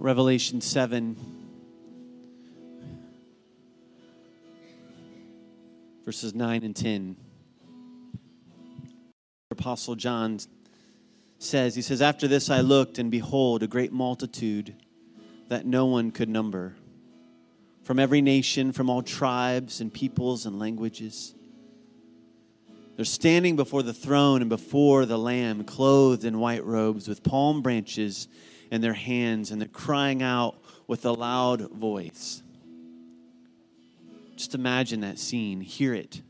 Revelation 7, verses 9 and 10. Apostle John says, He says, After this I looked, and behold, a great multitude that no one could number, from every nation, from all tribes and peoples and languages. They're standing before the throne and before the Lamb, clothed in white robes with palm branches in their hands, and they're crying out with a loud voice. Just imagine that scene, hear it.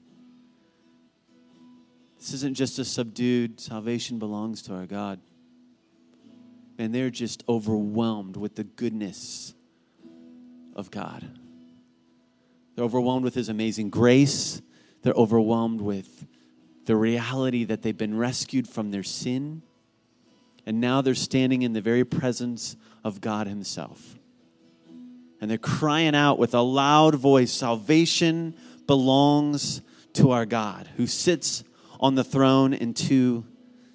This isn't just a subdued, salvation belongs to our God. And they're just overwhelmed with the goodness of God. They're overwhelmed with His amazing grace. They're overwhelmed with the reality that they've been rescued from their sin and now they're standing in the very presence of God Himself. And they're crying out with a loud voice Salvation belongs to our God who sits on the throne and to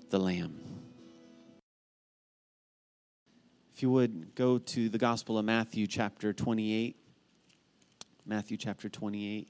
the Lamb. If you would go to the Gospel of Matthew, chapter 28. Matthew, chapter 28.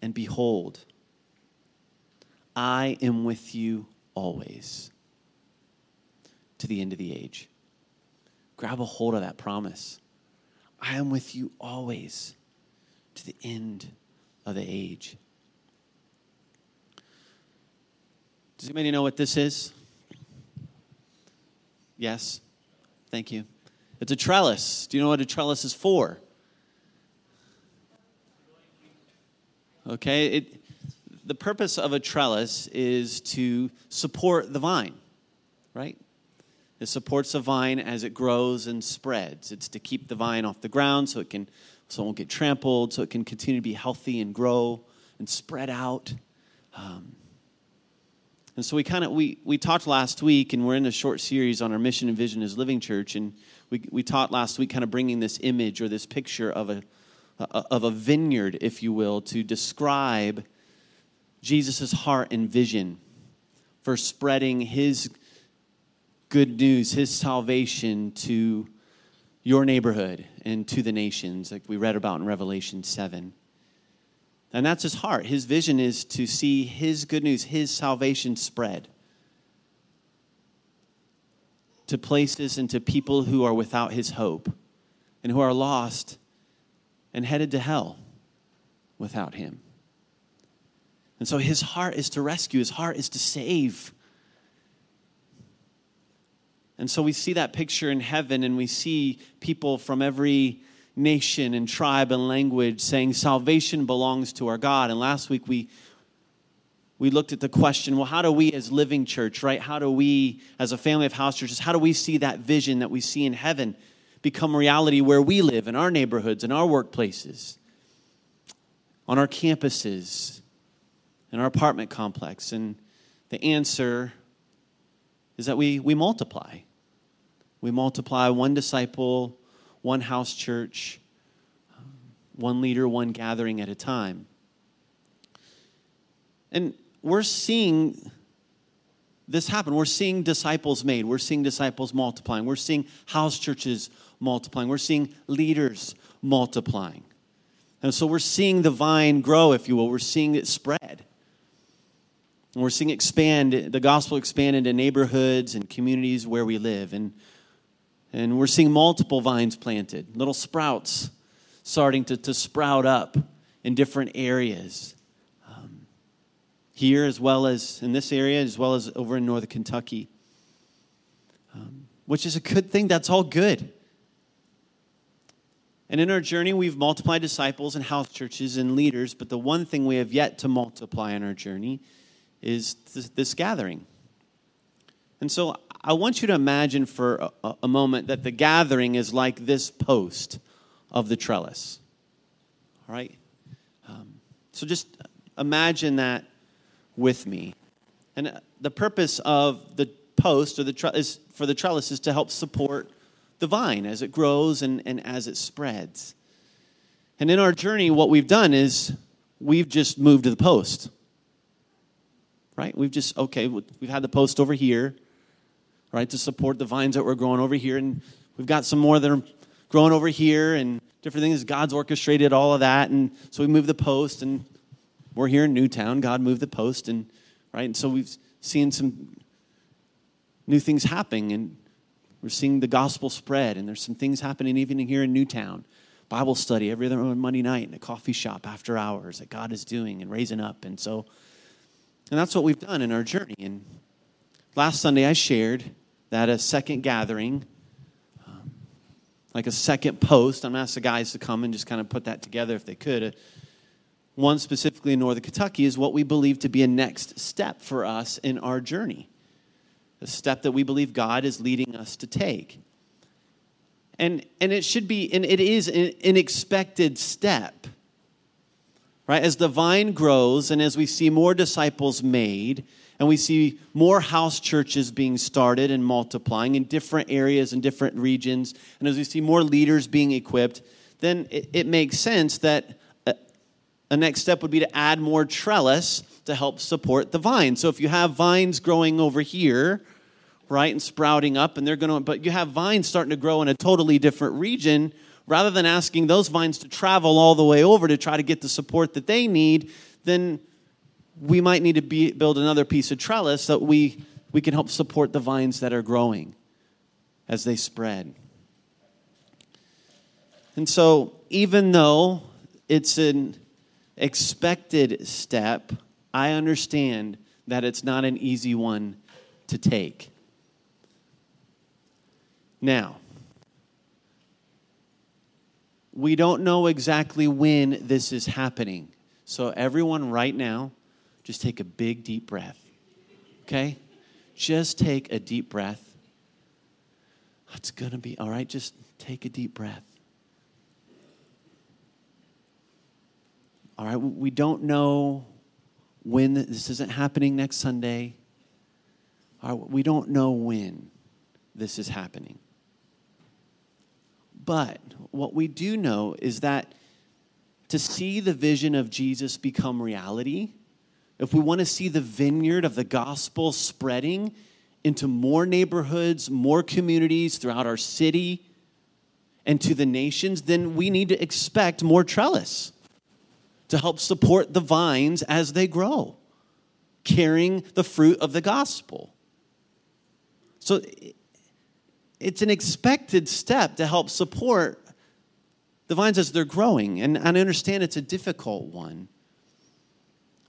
And behold, I am with you always to the end of the age. Grab a hold of that promise. I am with you always to the end of the age. Does anybody know what this is? Yes? Thank you. It's a trellis. Do you know what a trellis is for? Okay? It, the purpose of a trellis is to support the vine, right? It supports the vine as it grows and spreads. It's to keep the vine off the ground so it can so it won't get trampled, so it can continue to be healthy and grow and spread out. Um, and so we kind of we we talked last week, and we're in a short series on our mission and vision as Living Church, and we we taught last week, kind of bringing this image or this picture of a Uh, of a vineyard, if you will, to describe Jesus' heart and vision for spreading his good news, his salvation to your neighborhood and to the nations, like we read about in Revelation 7. And that's his heart. His vision is to see his good news, his salvation spread to places and to people who are without his hope and who are lost and headed to hell without him. And so his heart is to rescue, his heart is to save. And so we see that picture in heaven, and we see people from every nation and tribe and language saying salvation belongs to our God. And last week we we looked at the question well how do we as living church right how do we as a family of house churches how do we see that vision that we see in heaven become reality where we live, in our neighborhoods, in our workplaces, on our campuses, in our apartment complex? And the answer is that we, we multiply. We multiply one disciple, one house church, one leader, one gathering at a time. And we're seeing this happen. We're seeing disciples made. We're seeing disciples multiplying. We're seeing house churches multiplying. We're seeing leaders multiplying. And so we're seeing the vine grow, if you will. We're seeing it spread. And we're seeing expand, the gospel expand into neighborhoods and communities where we live. And, and we're seeing multiple vines planted, little sprouts starting to, to sprout up in different areas. Here, as well as in this area, as well as over in northern Kentucky. Um, which is a good thing. That's all good. And in our journey, we've multiplied disciples and house churches and leaders, but the one thing we have yet to multiply in our journey is this, this gathering. And so I want you to imagine for a, a, moment that the gathering is like this post of the trellis. All right? Um, so just imagine that with me. And uh, the purpose of the post or the trellis for the trellis is to help support the vine as it grows and, and as it spreads. And in our journey, what we've done is we've just moved to the post. Right? We've just, okay, we've had the post over here, right, to support the vines that we're growing over here. And we've got some more that are growing over here and different things. God's orchestrated all of that. And so we moved the post, and we're here in Newtown. God moved the post, and right? And so we've seen some new things happening, and we're seeing the gospel spread, and there's some things happening even here in Newtown. Bible study every other Monday night in a coffee shop after hours that God is doing and raising up. And so, and that's what we've done in our journey. And last Sunday I shared that a second gathering, um, like a second post, I'm going to ask the guys to come and just kind of put that together if they could. One specifically in northern Kentucky is what we believe to be a next step for us in our journey a step that we believe God is leading us to take. And, and it should be, and it is an, expected step. Right? As the vine grows and as we see more disciples made, and we see more house churches being started and multiplying in different areas and different regions, and as we see more leaders being equipped, then it, it makes sense that a, next step would be to add more trellis to help support the vine. So if you have vines growing over here, right, and sprouting up, and they're going to, but you have vines starting to grow in a totally different region, rather than asking those vines to travel all the way over to try to get the support that they need, then we might need to be, build another piece of trellis that we, we can help support the vines that are growing as they spread. And so, even though it's an expected step, I understand that it's not an easy one to take. Now, we don't know exactly when this is happening. So, everyone, right now, just take a big, deep breath. Okay? Just take a deep breath. It's going to be all right. Just take a deep breath. All right, we don't know when this isn't happening next Sunday. All right, We don't know when this is happening. But what we do know is that to see the vision of Jesus become reality, if we want to see the vineyard of the gospel spreading into more neighborhoods, more communities throughout our city, and to the nations, then we need to expect more trellis to help support the vines as they grow, carrying the fruit of the gospel. So it's an expected step to help support the vines as they're growing. And, I understand it's a difficult one.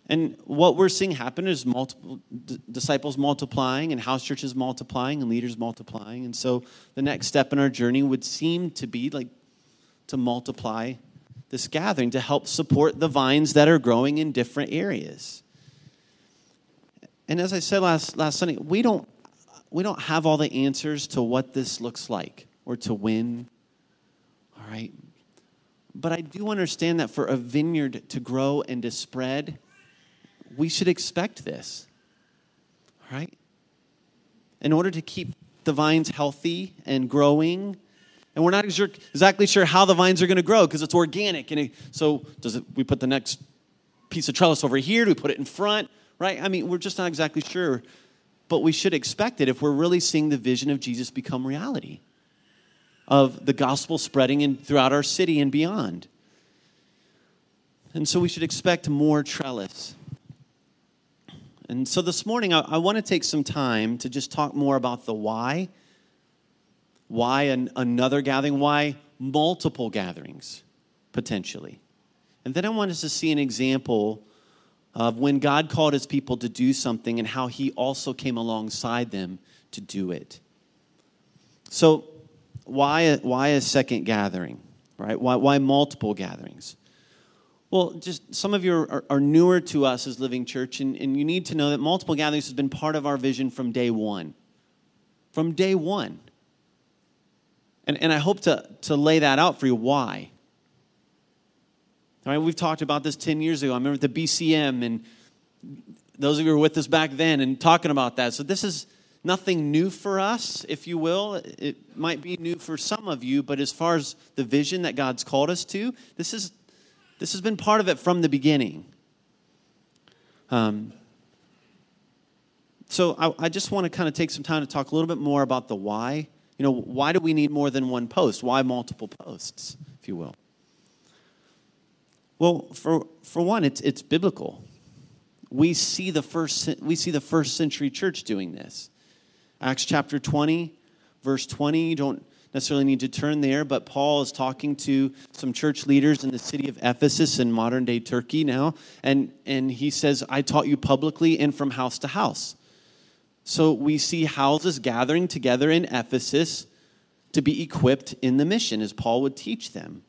And what we're seeing happen is multiple d- disciples multiplying and house churches multiplying and leaders multiplying. And so the next step in our journey would seem to be like to multiply this gathering to help support the vines that are growing in different areas. And as I said last, last Sunday, we don't, we don't have all the answers to what this looks like or to when. All right. But I do understand that for a vineyard to grow and to spread, we should expect this. All right. In order to keep the vines healthy and growing, and we're not exactly sure how the vines are going to grow because it's organic. And it, so, does it, we put the next piece of trellis over here? Do we put it in front? Right? I mean, we're just not exactly sure. But we should expect it if we're really seeing the vision of Jesus become reality, of the gospel spreading in, throughout our city and beyond. And so we should expect more trellis. And so this morning, I, I want to take some time to just talk more about the why why an, another gathering? Why multiple gatherings, potentially? And then I want us to see an example of when God called his people to do something and how he also came alongside them to do it. So, why, why a second gathering, right? Why, why multiple gatherings? Well, just some of you are, are, newer to us as Living Church, and, and you need to know that multiple gatherings has been part of our vision from day one. From day one. And, and I hope to, to lay that out for you. Why? All right, we've talked about this 10 years ago. I remember the BCM, and those of you who were with us back then and talking about that. So this is nothing new for us, if you will. It might be new for some of you, but as far as the vision that God's called us to, this is this has been part of it from the beginning. Um, so I, I just want to kind of take some time to talk a little bit more about the why. You know, why do we need more than one post? Why multiple posts, if you will? Well, for, for one, it's, it's biblical. We see, the first, we see the first century church doing this. Acts chapter 20, verse 20. You don't necessarily need to turn there, but Paul is talking to some church leaders in the city of Ephesus in modern day Turkey now. And, and he says, I taught you publicly and from house to house. So we see houses gathering together in Ephesus to be equipped in the mission as Paul would teach them.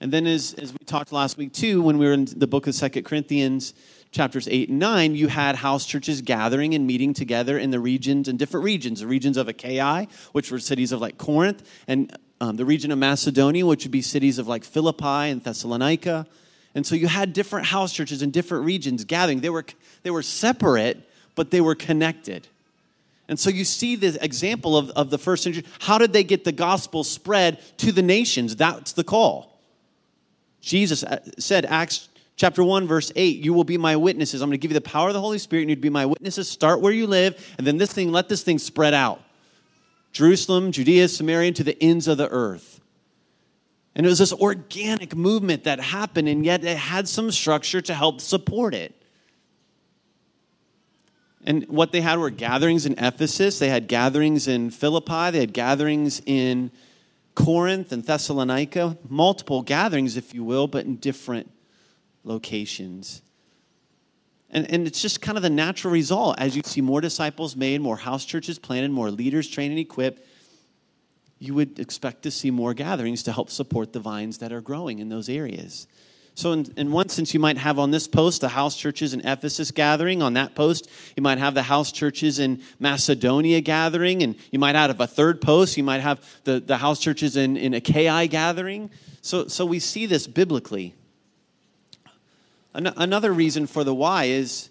And then, as, as we talked last week too, when we were in the book of Second Corinthians, chapters 8 and 9, you had house churches gathering and meeting together in the regions, in different regions, the regions of Achaia, which were cities of like Corinth, and um, the region of Macedonia, which would be cities of like Philippi and Thessalonica. And so you had different house churches in different regions gathering. They were, they were separate, but they were connected. And so you see the example of, of the first century. How did they get the gospel spread to the nations? That's the call. Jesus uh, said, Acts chapter 1, verse 8, you will be my witnesses. I'm going to give you the power of the Holy Spirit, and you'd be my witnesses. Start where you live, and then this thing, let this thing spread out. Jerusalem, Judea, Samaria, to the ends of the earth. And it was this organic movement that happened, and yet it had some structure to help support it. And what they had were gatherings in Ephesus, they had gatherings in Philippi, they had gatherings in Corinth and Thessalonica, multiple gatherings, if you will, but in different locations. And, and it's just kind of the natural result as you see more disciples made, more house churches planted, more leaders trained and equipped. You would expect to see more gatherings to help support the vines that are growing in those areas. So, in, in, one sense, you might have on this post the house churches in Ephesus gathering. On that post, you might have the house churches in Macedonia gathering. And you might have a third post, you might have the, the house churches in, in Achaia gathering. So, so, we see this biblically. An- another reason for the why is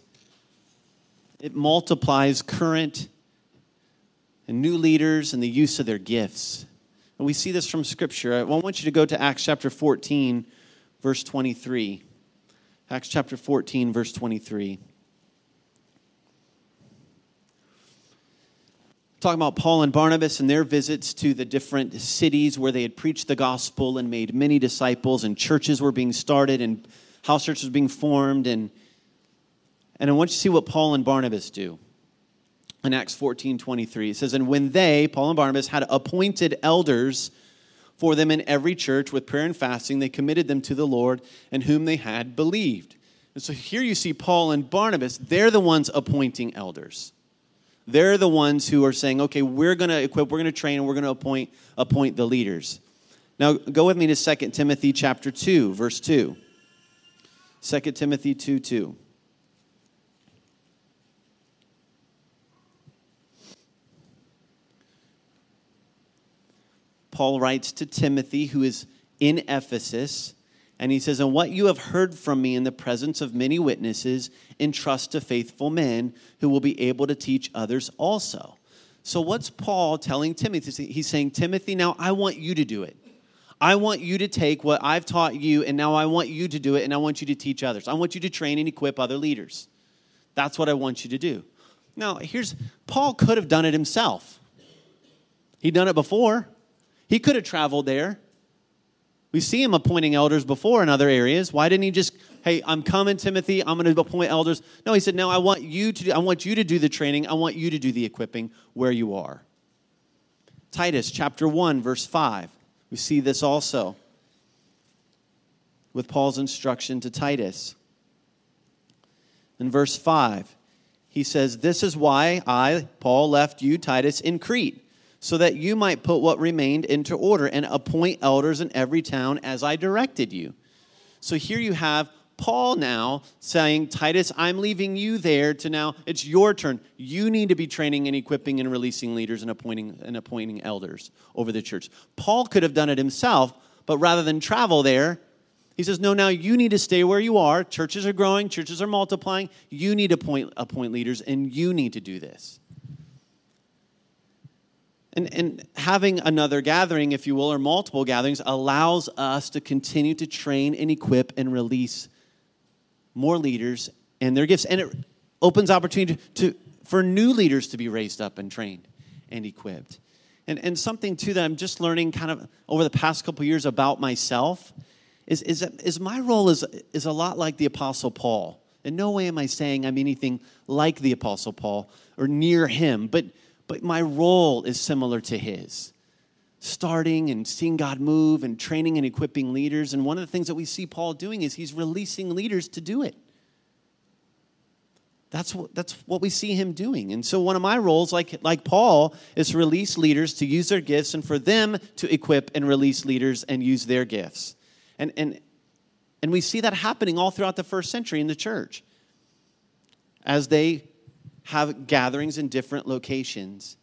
it multiplies current and new leaders and the use of their gifts. And we see this from Scripture. I want you to go to Acts chapter 14 verse 23. Acts chapter 14, verse 23. Talking about Paul and Barnabas and their visits to the different cities where they had preached the gospel and made many disciples, and churches were being started, and house churches were being formed. And, and I want you to see what Paul and Barnabas do in Acts 14 23. It says, And when they, Paul and Barnabas, had appointed elders for them in every church with prayer and fasting. They committed them to the Lord and whom they had believed. And so here you see Paul and Barnabas, they're the ones appointing elders. They're the ones who are saying, okay, we're going to equip, we're going to train, and we're going to appoint, appoint the leaders. Now, go with me to 2 Timothy chapter 2, verse 2. 2 Timothy 2 2. Paul writes to Timothy, who is in Ephesus, and he says, And what you have heard from me in the presence of many witnesses, entrust to faithful men who will be able to teach others also. So, what's Paul telling Timothy? He's saying, Timothy, now I want you to do it. I want you to take what I've taught you, and now I want you to do it, and I want you to teach others. I want you to train and equip other leaders. That's what I want you to do. Now, here's Paul could have done it himself. He'd done it before. He could have traveled there. We see him appointing elders before in other areas. Why didn't he just, hey, I'm coming, Timothy, I'm going to appoint elders? No, he said, no, I want you to do, I want you to do the training. I want you to do the equipping where you are. Titus chapter 1, verse 5. We see this also with Paul's instruction to Titus. In verse 5, he says, This is why I, Paul, left you, Titus, in Crete so that you might put what remained into order and appoint elders in every town as I directed you. So here you have Paul now saying, Titus, I'm leaving you there to now, it's your turn. You need to be training and equipping and releasing leaders and appointing, and appointing elders over the church. Paul could have done it himself, but rather than travel there, he says, No, now you need to stay where you are. Churches are growing, churches are multiplying. You need to appoint, appoint leaders, and you need to do this. And, and having another gathering, if you will, or multiple gatherings, allows us to continue to train and equip and release more leaders and their gifts. And it opens opportunity to, for new leaders to be raised up and trained and equipped. And, and something, too, that I'm just learning kind of over the past couple years about myself is, is, my role is, is a lot like the Apostle Paul. In no way am I saying I'm anything like the Apostle Paul or near him, but, but my role is similar to his starting and seeing God move and training and equipping leaders. And one of the things that we see Paul doing is he's releasing leaders to do it. That's what, that's what we see him doing. And so, one of my roles, like, like Paul, is to release leaders to use their gifts and for them to equip and release leaders and use their gifts. And, and, and we see that happening all throughout the first century in the church as they have gatherings in different locations.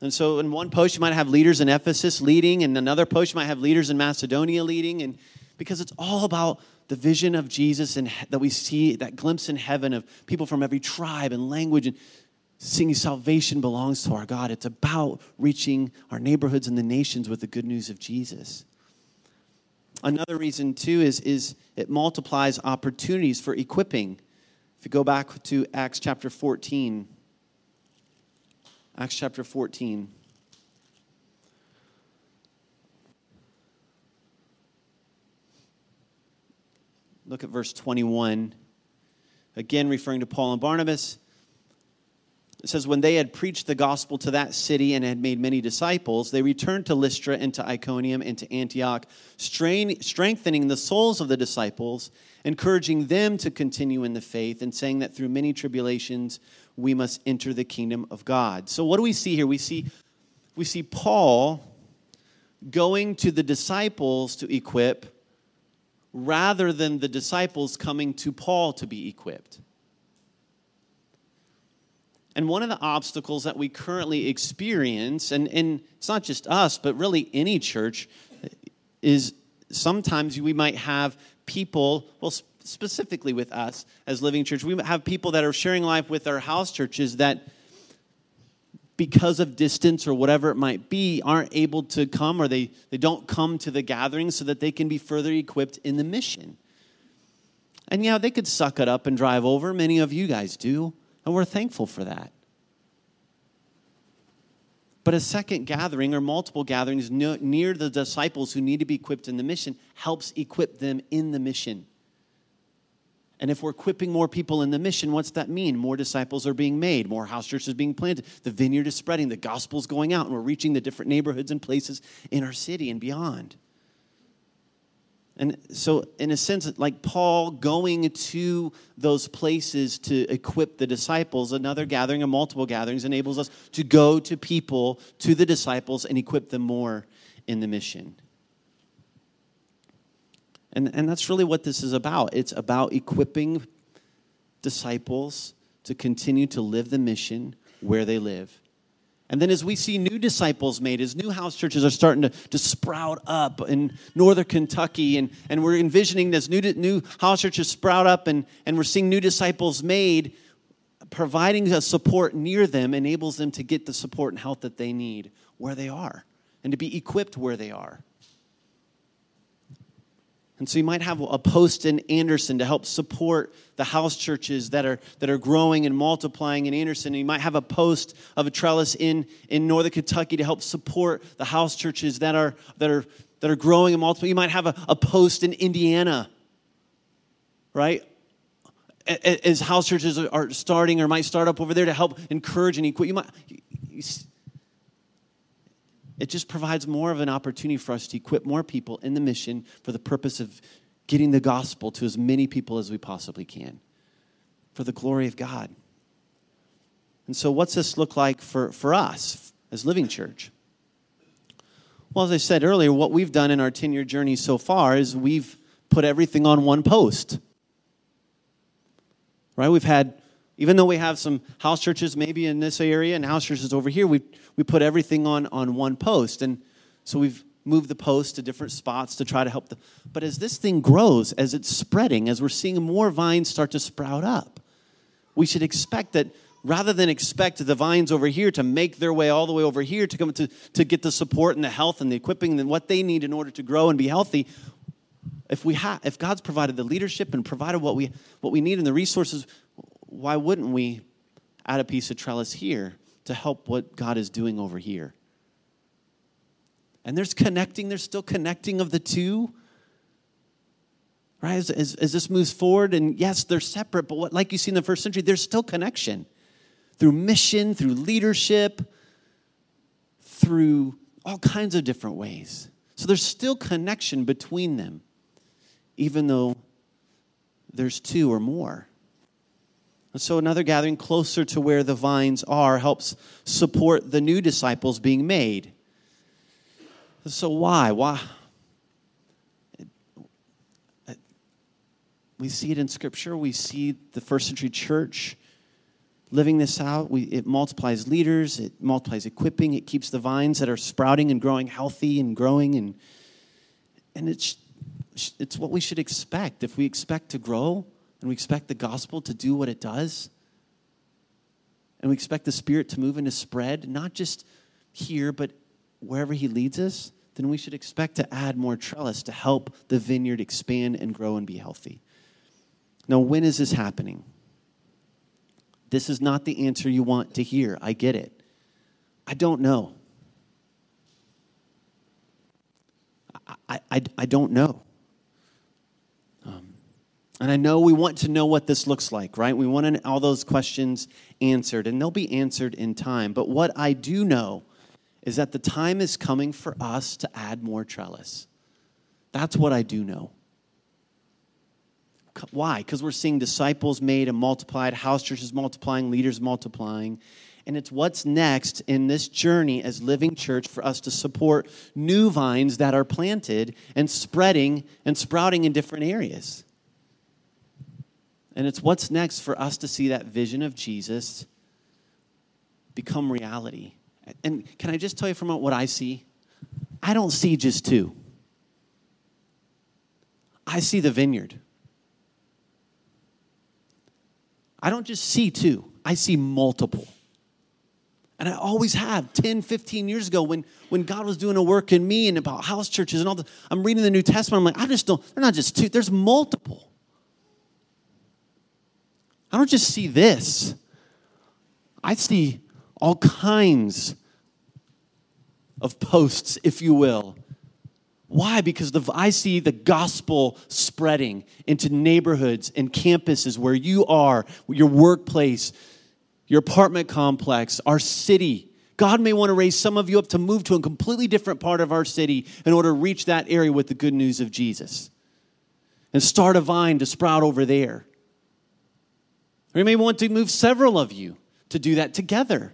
And so, in one post, you might have leaders in Ephesus leading, and another post, you might have leaders in Macedonia leading, and because it's all about the vision of Jesus and that we see that glimpse in heaven of people from every tribe and language and singing salvation belongs to our God. It's about reaching our neighborhoods and the nations with the good news of Jesus. Another reason, too, is, is it multiplies opportunities for equipping. If you go back to Acts chapter 14, Acts chapter 14. Look at verse 21. Again, referring to Paul and Barnabas. It says, When they had preached the gospel to that city and had made many disciples, they returned to Lystra and to Iconium and to Antioch, strain, strengthening the souls of the disciples, encouraging them to continue in the faith, and saying that through many tribulations we must enter the kingdom of God. So what do we see here? We see we see Paul going to the disciples to equip rather than the disciples coming to Paul to be equipped. And one of the obstacles that we currently experience, and, and it's not just us, but really any church, is sometimes we might have people, well, specifically with us as Living Church, we have people that are sharing life with our house churches that, because of distance or whatever it might be, aren't able to come or they, they don't come to the gathering so that they can be further equipped in the mission. And yeah, they could suck it up and drive over. Many of you guys do, and we're thankful for that. But a second gathering or multiple gatherings near the disciples who need to be equipped in the mission helps equip them in the mission. And if we're equipping more people in the mission, what's that mean? More disciples are being made, more house churches being planted, the vineyard is spreading, the gospel's going out, and we're reaching the different neighborhoods and places in our city and beyond. And so, in a sense, like Paul going to those places to equip the disciples, another gathering of multiple gatherings enables us to go to people, to the disciples, and equip them more in the mission. And, and that's really what this is about. It's about equipping disciples to continue to live the mission where they live. And then, as we see new disciples made, as new house churches are starting to, to sprout up in northern Kentucky, and, and we're envisioning this new, new house churches sprout up, and, and we're seeing new disciples made, providing a support near them enables them to get the support and help that they need where they are and to be equipped where they are. And so you might have a post in Anderson to help support the house churches that are, that are growing and multiplying in Anderson. And you might have a post of a trellis in, in northern Kentucky to help support the house churches that are, that are, that are growing and multiplying. You might have a, a post in Indiana, right? As house churches are starting or might start up over there to help encourage and equip. You might, you, it just provides more of an opportunity for us to equip more people in the mission for the purpose of getting the gospel to as many people as we possibly can for the glory of God. And so, what's this look like for, for us as Living Church? Well, as I said earlier, what we've done in our 10 year journey so far is we've put everything on one post. Right? We've had, even though we have some house churches maybe in this area and house churches over here, we, we put everything on, on one post. And so we've moved the post to different spots to try to help the. But as this thing grows, as it's spreading, as we're seeing more vines start to sprout up, we should expect that rather than expect the vines over here to make their way all the way over here to come to, to get the support and the health and the equipping and what they need in order to grow and be healthy if we have if god's provided the leadership and provided what we what we need and the resources why wouldn't we add a piece of trellis here to help what god is doing over here and there's connecting there's still connecting of the two right as, as, as this moves forward and yes they're separate but what like you see in the first century there's still connection through mission, through leadership, through all kinds of different ways. So there's still connection between them, even though there's two or more. And so another gathering closer to where the vines are helps support the new disciples being made. So why? Why? We see it in Scripture. We see the first century church living this out. We, it multiplies leaders, it multiplies equipping, it keeps the vines that are sprouting and growing healthy and growing. And, and it's, it's what we should expect. If we expect to grow and we expect the gospel to do what it does, and we expect the Spirit to move and to spread, not just here, but wherever He leads us, then we should expect to add more trellis to help the vineyard expand and grow and be healthy. Now, when is this happening? This is not the answer you want to hear. I get it. I don't know. I, I, I don't know. And I know we want to know what this looks like, right? We want all those questions answered, and they'll be answered in time. But what I do know is that the time is coming for us to add more trellis. That's what I do know. Why? Because we're seeing disciples made and multiplied, house churches multiplying, leaders multiplying. And it's what's next in this journey as living church for us to support new vines that are planted and spreading and sprouting in different areas. And it's what's next for us to see that vision of Jesus become reality. And can I just tell you from what I see? I don't see just two. I see the vineyard. I don't just see two, I see multiple. And I always have 10, 15 years ago when, when God was doing a work in me and about house churches and all the, I'm reading the New Testament. I'm like, I just don't, they're not just two, there's multiple. I don't just see this, I see all kinds of posts, if you will, why? Because the, I see the gospel spreading into neighborhoods and campuses where you are, your workplace, your apartment complex, our city. God may want to raise some of you up to move to a completely different part of our city in order to reach that area with the good news of Jesus and start a vine to sprout over there. Or He may want to move several of you to do that together.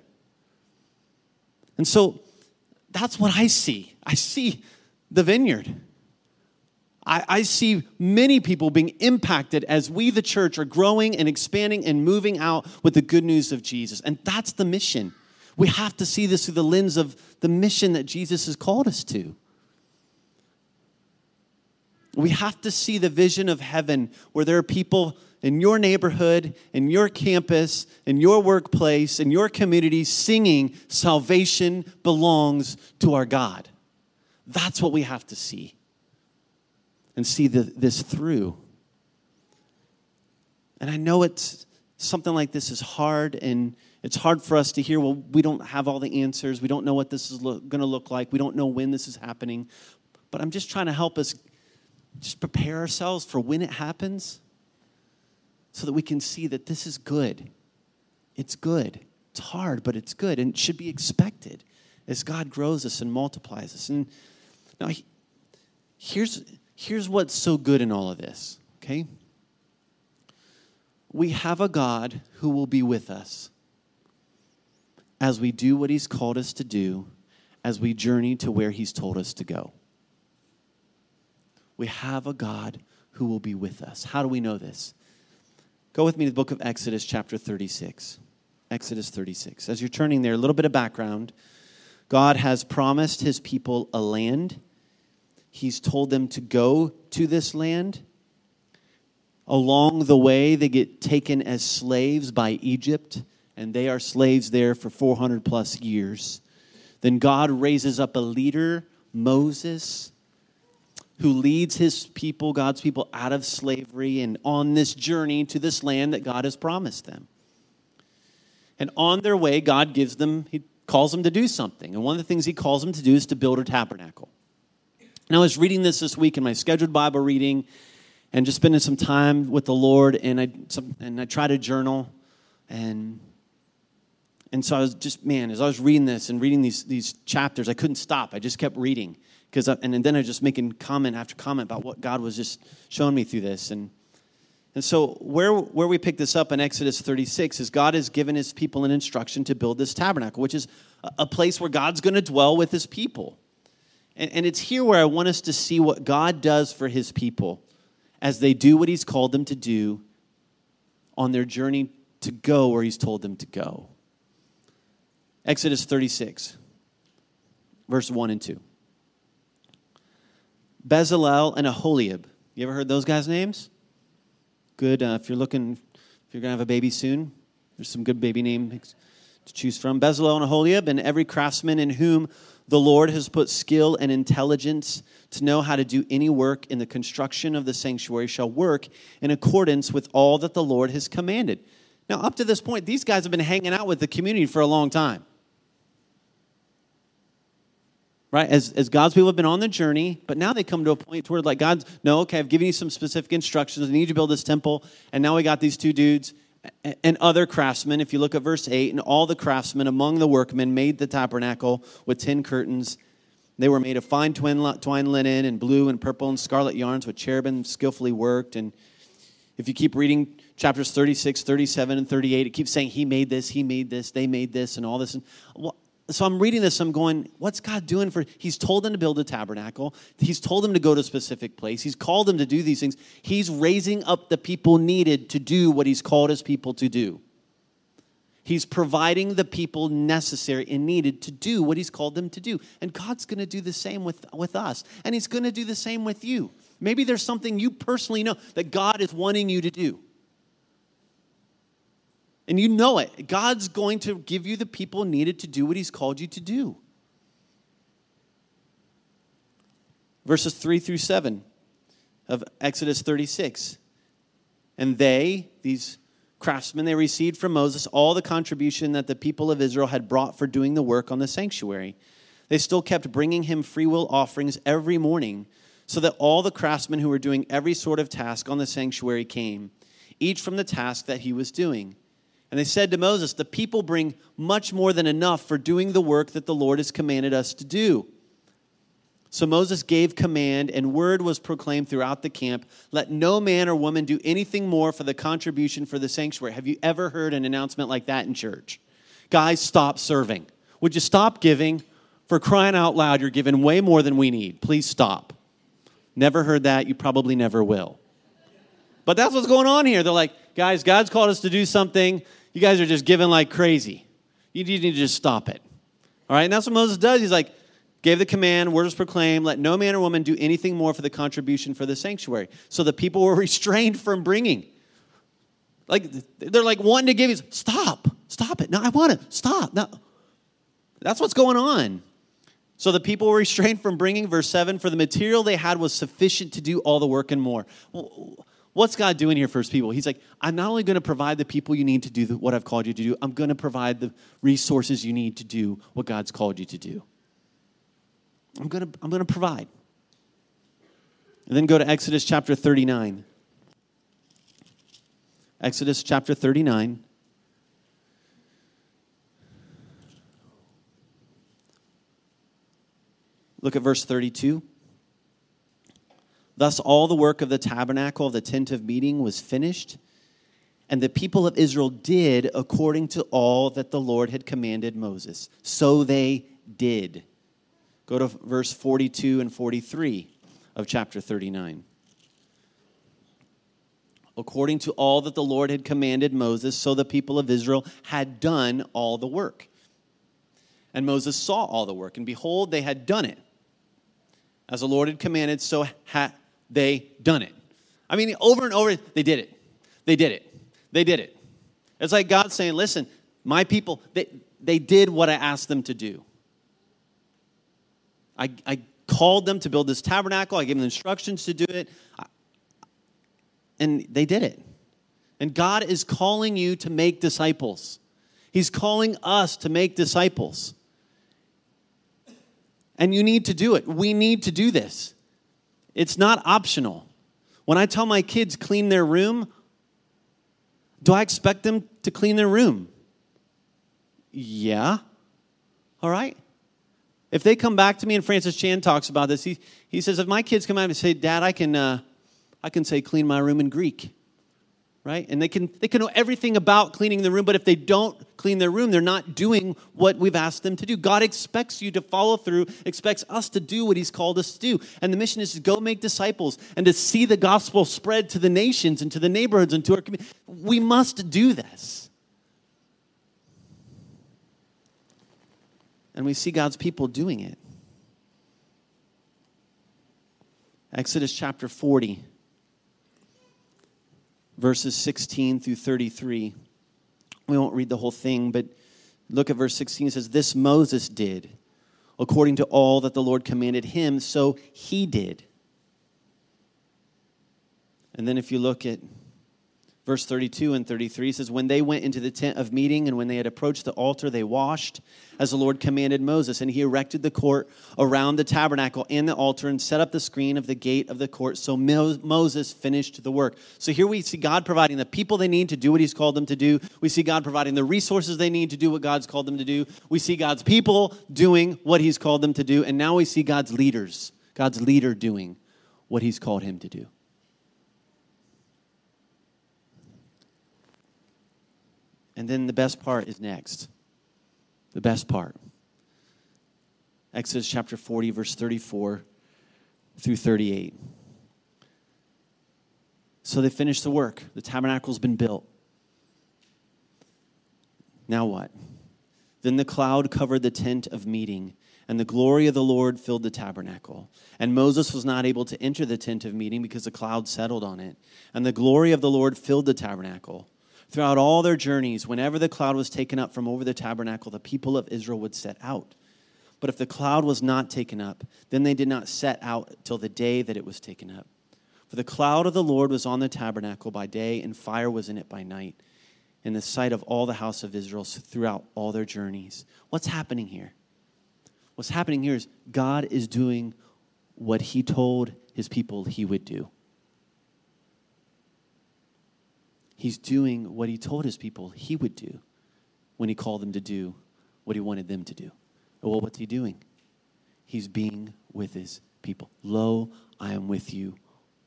And so that's what I see. I see the vineyard. I, I, see many people being impacted as we, the church, are growing and expanding and moving out with the good news of Jesus. And that's the mission. We have to see this through the lens of the mission that Jesus has called us to. We have to see the vision of heaven where there are people in your neighborhood, in your campus, in your workplace, in your community singing, Salvation belongs to our God. That's what we have to see and see the, this through. And I know it's something like this is hard and it's hard for us to hear well we don't have all the answers we don't know what this is lo- going to look like we don't know when this is happening but i'm just trying to help us just prepare ourselves for when it happens so that we can see that this is good it's good it's hard but it's good and it should be expected as god grows us and multiplies us and now, here's, here's what's so good in all of this, okay? We have a God who will be with us as we do what He's called us to do, as we journey to where He's told us to go. We have a God who will be with us. How do we know this? Go with me to the book of Exodus, chapter 36. Exodus 36. As you're turning there, a little bit of background. God has promised his people a land. He's told them to go to this land. Along the way, they get taken as slaves by Egypt, and they are slaves there for 400 plus years. Then God raises up a leader, Moses, who leads his people, God's people, out of slavery and on this journey to this land that God has promised them. And on their way, God gives them, he calls them to do something. And one of the things he calls them to do is to build a tabernacle. And I was reading this this week in my scheduled Bible reading and just spending some time with the Lord. And I, some, and I tried to journal. And, and so I was just, man, as I was reading this and reading these, these chapters, I couldn't stop. I just kept reading because and and then I'm just making comment after comment about what God was just showing me through this. And and so where where we pick this up in Exodus 36 is God has given his people an instruction to build this tabernacle which is a place where God's going to dwell with his people. And, and it's here where I want us to see what God does for his people as they do what he's called them to do on their journey to go where he's told them to go. Exodus 36 verse 1 and 2 Bezalel, and Aholiab. You ever heard those guys' names? Good. Uh, if you're looking, if you're going to have a baby soon, there's some good baby names to choose from. Bezalel and Aholiab, and every craftsman in whom the Lord has put skill and intelligence to know how to do any work in the construction of the sanctuary shall work in accordance with all that the Lord has commanded. Now, up to this point, these guys have been hanging out with the community for a long time right? As, as God's people have been on the journey, but now they come to a point where, like, God's, no, okay, I've given you some specific instructions. I need you to build this temple. And now we got these two dudes and other craftsmen. If you look at verse 8, and all the craftsmen among the workmen made the tabernacle with tin curtains. They were made of fine twine, twine linen and blue and purple and scarlet yarns with cherubim skillfully worked. And if you keep reading chapters 36, 37, and 38, it keeps saying, He made this, He made this, they made this, and all this. And, well, so I'm reading this, I'm going, what's God doing for? He's told them to build a tabernacle. He's told them to go to a specific place. He's called them to do these things. He's raising up the people needed to do what he's called his people to do. He's providing the people necessary and needed to do what he's called them to do. And God's going to do the same with, with us. And he's going to do the same with you. Maybe there's something you personally know that God is wanting you to do. And you know it. God's going to give you the people needed to do what He's called you to do. Verses 3 through 7 of Exodus 36. And they, these craftsmen, they received from Moses all the contribution that the people of Israel had brought for doing the work on the sanctuary. They still kept bringing him freewill offerings every morning, so that all the craftsmen who were doing every sort of task on the sanctuary came, each from the task that he was doing. And they said to Moses, The people bring much more than enough for doing the work that the Lord has commanded us to do. So Moses gave command, and word was proclaimed throughout the camp let no man or woman do anything more for the contribution for the sanctuary. Have you ever heard an announcement like that in church? Guys, stop serving. Would you stop giving? For crying out loud, you're giving way more than we need. Please stop. Never heard that. You probably never will. But that's what's going on here. They're like, guys, God's called us to do something. You guys are just giving like crazy. You need to just stop it. All right, and that's what Moses does. He's like, gave the command, word proclaimed, let no man or woman do anything more for the contribution for the sanctuary. So the people were restrained from bringing. Like, they're like wanting to give you, stop, stop it. No, I want to, stop. No. That's what's going on. So the people were restrained from bringing, verse 7, for the material they had was sufficient to do all the work and more. Well, What's God doing here for his people? He's like, I'm not only going to provide the people you need to do what I've called you to do, I'm going to provide the resources you need to do what God's called you to do. I'm going to, I'm going to provide. And then go to Exodus chapter 39. Exodus chapter 39. Look at verse 32. Thus, all the work of the tabernacle of the tent of meeting was finished, and the people of Israel did according to all that the Lord had commanded Moses. So they did. Go to verse 42 and 43 of chapter 39. According to all that the Lord had commanded Moses, so the people of Israel had done all the work. And Moses saw all the work, and behold, they had done it. As the Lord had commanded, so had they done it. I mean, over and over, they did it. They did it. They did it. It's like God saying, listen, my people, they, they did what I asked them to do. I, I called them to build this tabernacle. I gave them instructions to do it. And they did it. And God is calling you to make disciples. He's calling us to make disciples. And you need to do it. We need to do this. It's not optional. When I tell my kids clean their room, do I expect them to clean their room? Yeah. All right. If they come back to me, and Francis Chan talks about this, he, he says, if my kids come out and say, Dad, I can, uh, I can say clean my room in Greek right? And they can they can know everything about cleaning the room, but if they don't clean their room, they're not doing what we've asked them to do. God expects you to follow through, expects us to do what he's called us to do. And the mission is to go make disciples and to see the gospel spread to the nations and to the neighborhoods and to our community. We must do this. And we see God's people doing it. Exodus chapter 40 verses 16 through 33. We won't read the whole thing, but look at verse 16. It says, This Moses did according to all that the Lord commanded him, so he did. And then if you look at Verse 32 and 33 says, When they went into the tent of meeting and when they had approached the altar, they washed as the Lord commanded Moses. And he erected the court around the tabernacle and the altar and set up the screen of the gate of the court. So Moses finished the work. So here we see God providing the people they need to do what he's called them to do. We see God providing the resources they need to do what God's called them to do. We see God's people doing what he's called them to do. And now we see God's leaders, God's leader doing what he's called him to do. And then the best part is next. The best part. Exodus chapter 40, verse 34 through 38. So they finished the work. The tabernacle's been built. Now what? Then the cloud covered the tent of meeting, and the glory of the Lord filled the tabernacle. And Moses was not able to enter the tent of meeting because the cloud settled on it. And the glory of the Lord filled the tabernacle. Throughout all their journeys, whenever the cloud was taken up from over the tabernacle, the people of Israel would set out. But if the cloud was not taken up, then they did not set out till the day that it was taken up. For the cloud of the Lord was on the tabernacle by day, and fire was in it by night, in the sight of all the house of Israel throughout all their journeys. What's happening here? What's happening here is God is doing what he told his people he would do. He's doing what he told his people he would do when he called them to do what he wanted them to do. Well, what's he doing? He's being with his people. Lo, I am with you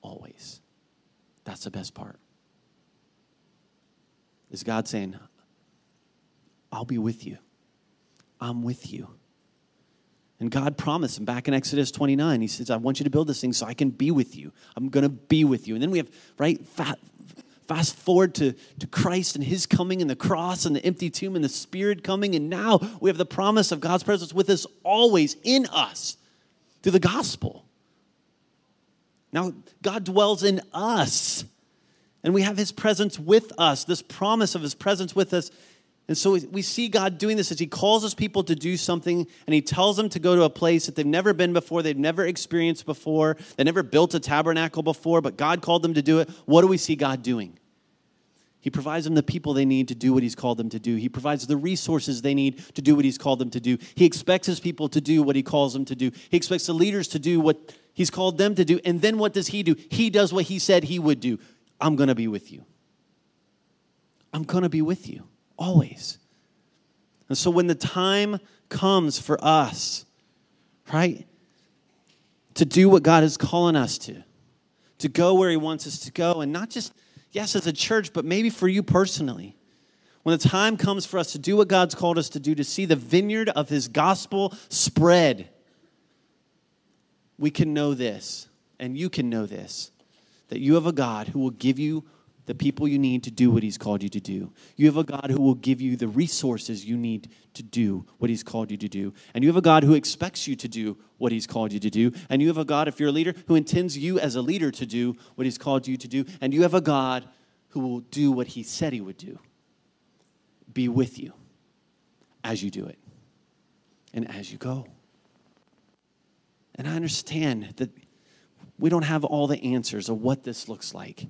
always. That's the best part. Is God saying, I'll be with you. I'm with you. And God promised him back in Exodus 29, He says, I want you to build this thing so I can be with you. I'm going to be with you. And then we have, right, Fast forward to, to Christ and his coming and the cross and the empty tomb and the Spirit coming. And now we have the promise of God's presence with us always in us through the gospel. Now, God dwells in us, and we have his presence with us, this promise of his presence with us. And so we see God doing this as he calls his people to do something, and he tells them to go to a place that they've never been before, they've never experienced before, they never built a tabernacle before, but God called them to do it. What do we see God doing? He provides them the people they need to do what He's called them to do. He provides the resources they need to do what He's called them to do. He expects His people to do what He calls them to do. He expects the leaders to do what He's called them to do. And then what does He do? He does what He said He would do. I'm going to be with you. I'm going to be with you always. And so when the time comes for us, right, to do what God is calling us to, to go where He wants us to go, and not just yes, as a church, but maybe for you personally. When the time comes for us to do what God's called us to do, to see the vineyard of His gospel spread, we can know this, and you can know this, that you have a God who will give you the people you need to do what He's called you to do. You have a God who will give you the resources you need to do what He's called you to do. And you have a God who expects you to do what He's called you to do. And you have a God, if you're a leader, who intends you as a leader to do what He's called you to do. And you have a God who will do what He said He would do be with you as you do it and as you go. And I understand that we don't have all the answers of what this looks like.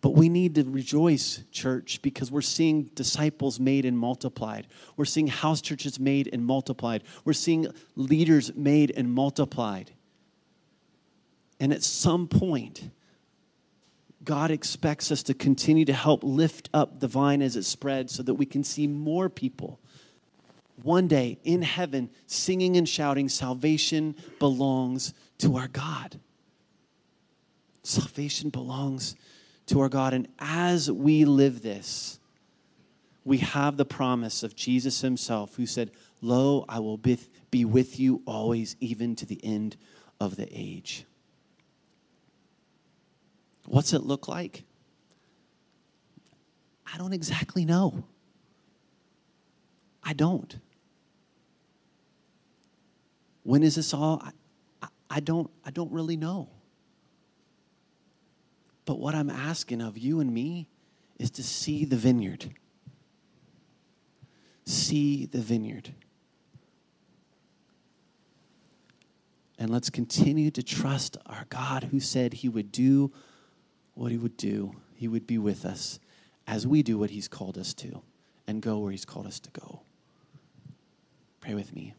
But we need to rejoice, church, because we're seeing disciples made and multiplied. We're seeing house churches made and multiplied. We're seeing leaders made and multiplied. And at some point, God expects us to continue to help lift up the vine as it spreads so that we can see more people one day in heaven singing and shouting, Salvation belongs to our God. Salvation belongs to our God. And as we live this, we have the promise of Jesus himself who said, Lo, I will be with you always, even to the end of the age. What's it look like? I don't exactly know. I don't. When is this all? I, I, don't, I don't really know. But what I'm asking of you and me is to see the vineyard. See the vineyard. And let's continue to trust our God who said he would do what he would do. He would be with us as we do what he's called us to and go where he's called us to go. Pray with me.